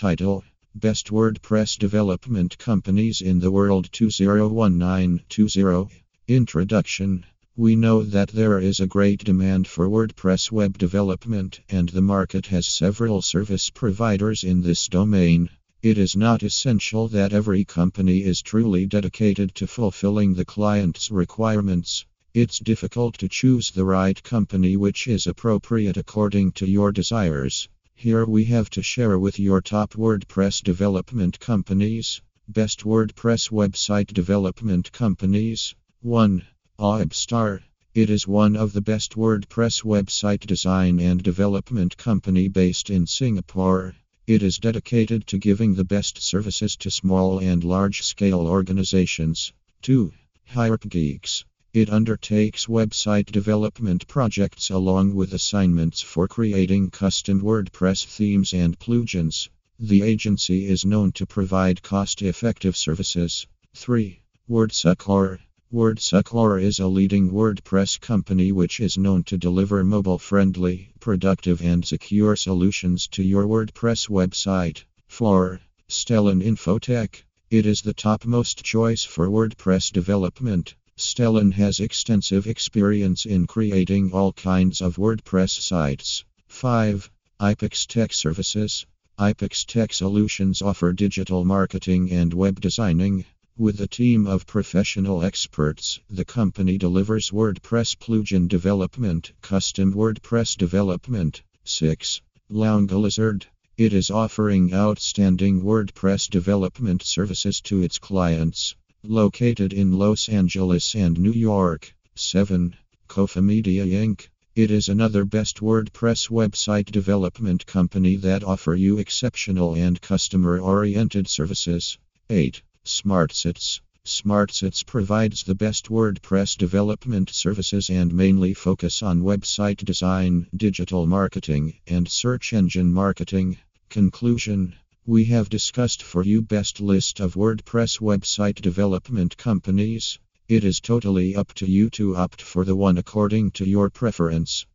Title Best WordPress Development Companies in the World 201920 Introduction We know that there is a great demand for WordPress web development, and the market has several service providers in this domain. It is not essential that every company is truly dedicated to fulfilling the client's requirements. It's difficult to choose the right company which is appropriate according to your desires. Here we have to share with your top WordPress development companies. Best WordPress website development companies. 1. Aubstar. It is one of the best WordPress website design and development company based in Singapore. It is dedicated to giving the best services to small and large scale organizations. 2. HireGeeks. It undertakes website development projects along with assignments for creating custom WordPress themes and plugins. The agency is known to provide cost effective services. 3. WordSuccor. WordSuccor is a leading WordPress company which is known to deliver mobile friendly, productive, and secure solutions to your WordPress website. 4. Stellen Infotech. It is the topmost choice for WordPress development. Stellen has extensive experience in creating all kinds of WordPress sites. 5. iPix Tech Services. iPix Tech Solutions offer digital marketing and web designing. With a team of professional experts, the company delivers WordPress plugin development, custom WordPress development. 6. Lounge Lizard. It is offering outstanding WordPress development services to its clients. Located in Los Angeles and New York. 7. Kofa Media Inc. It is another best WordPress website development company that offer you exceptional and customer-oriented services. 8. SmartSites. SmartSites provides the best WordPress development services and mainly focus on website design, digital marketing, and search engine marketing. Conclusion we have discussed for you best list of WordPress website development companies. It is totally up to you to opt for the one according to your preference.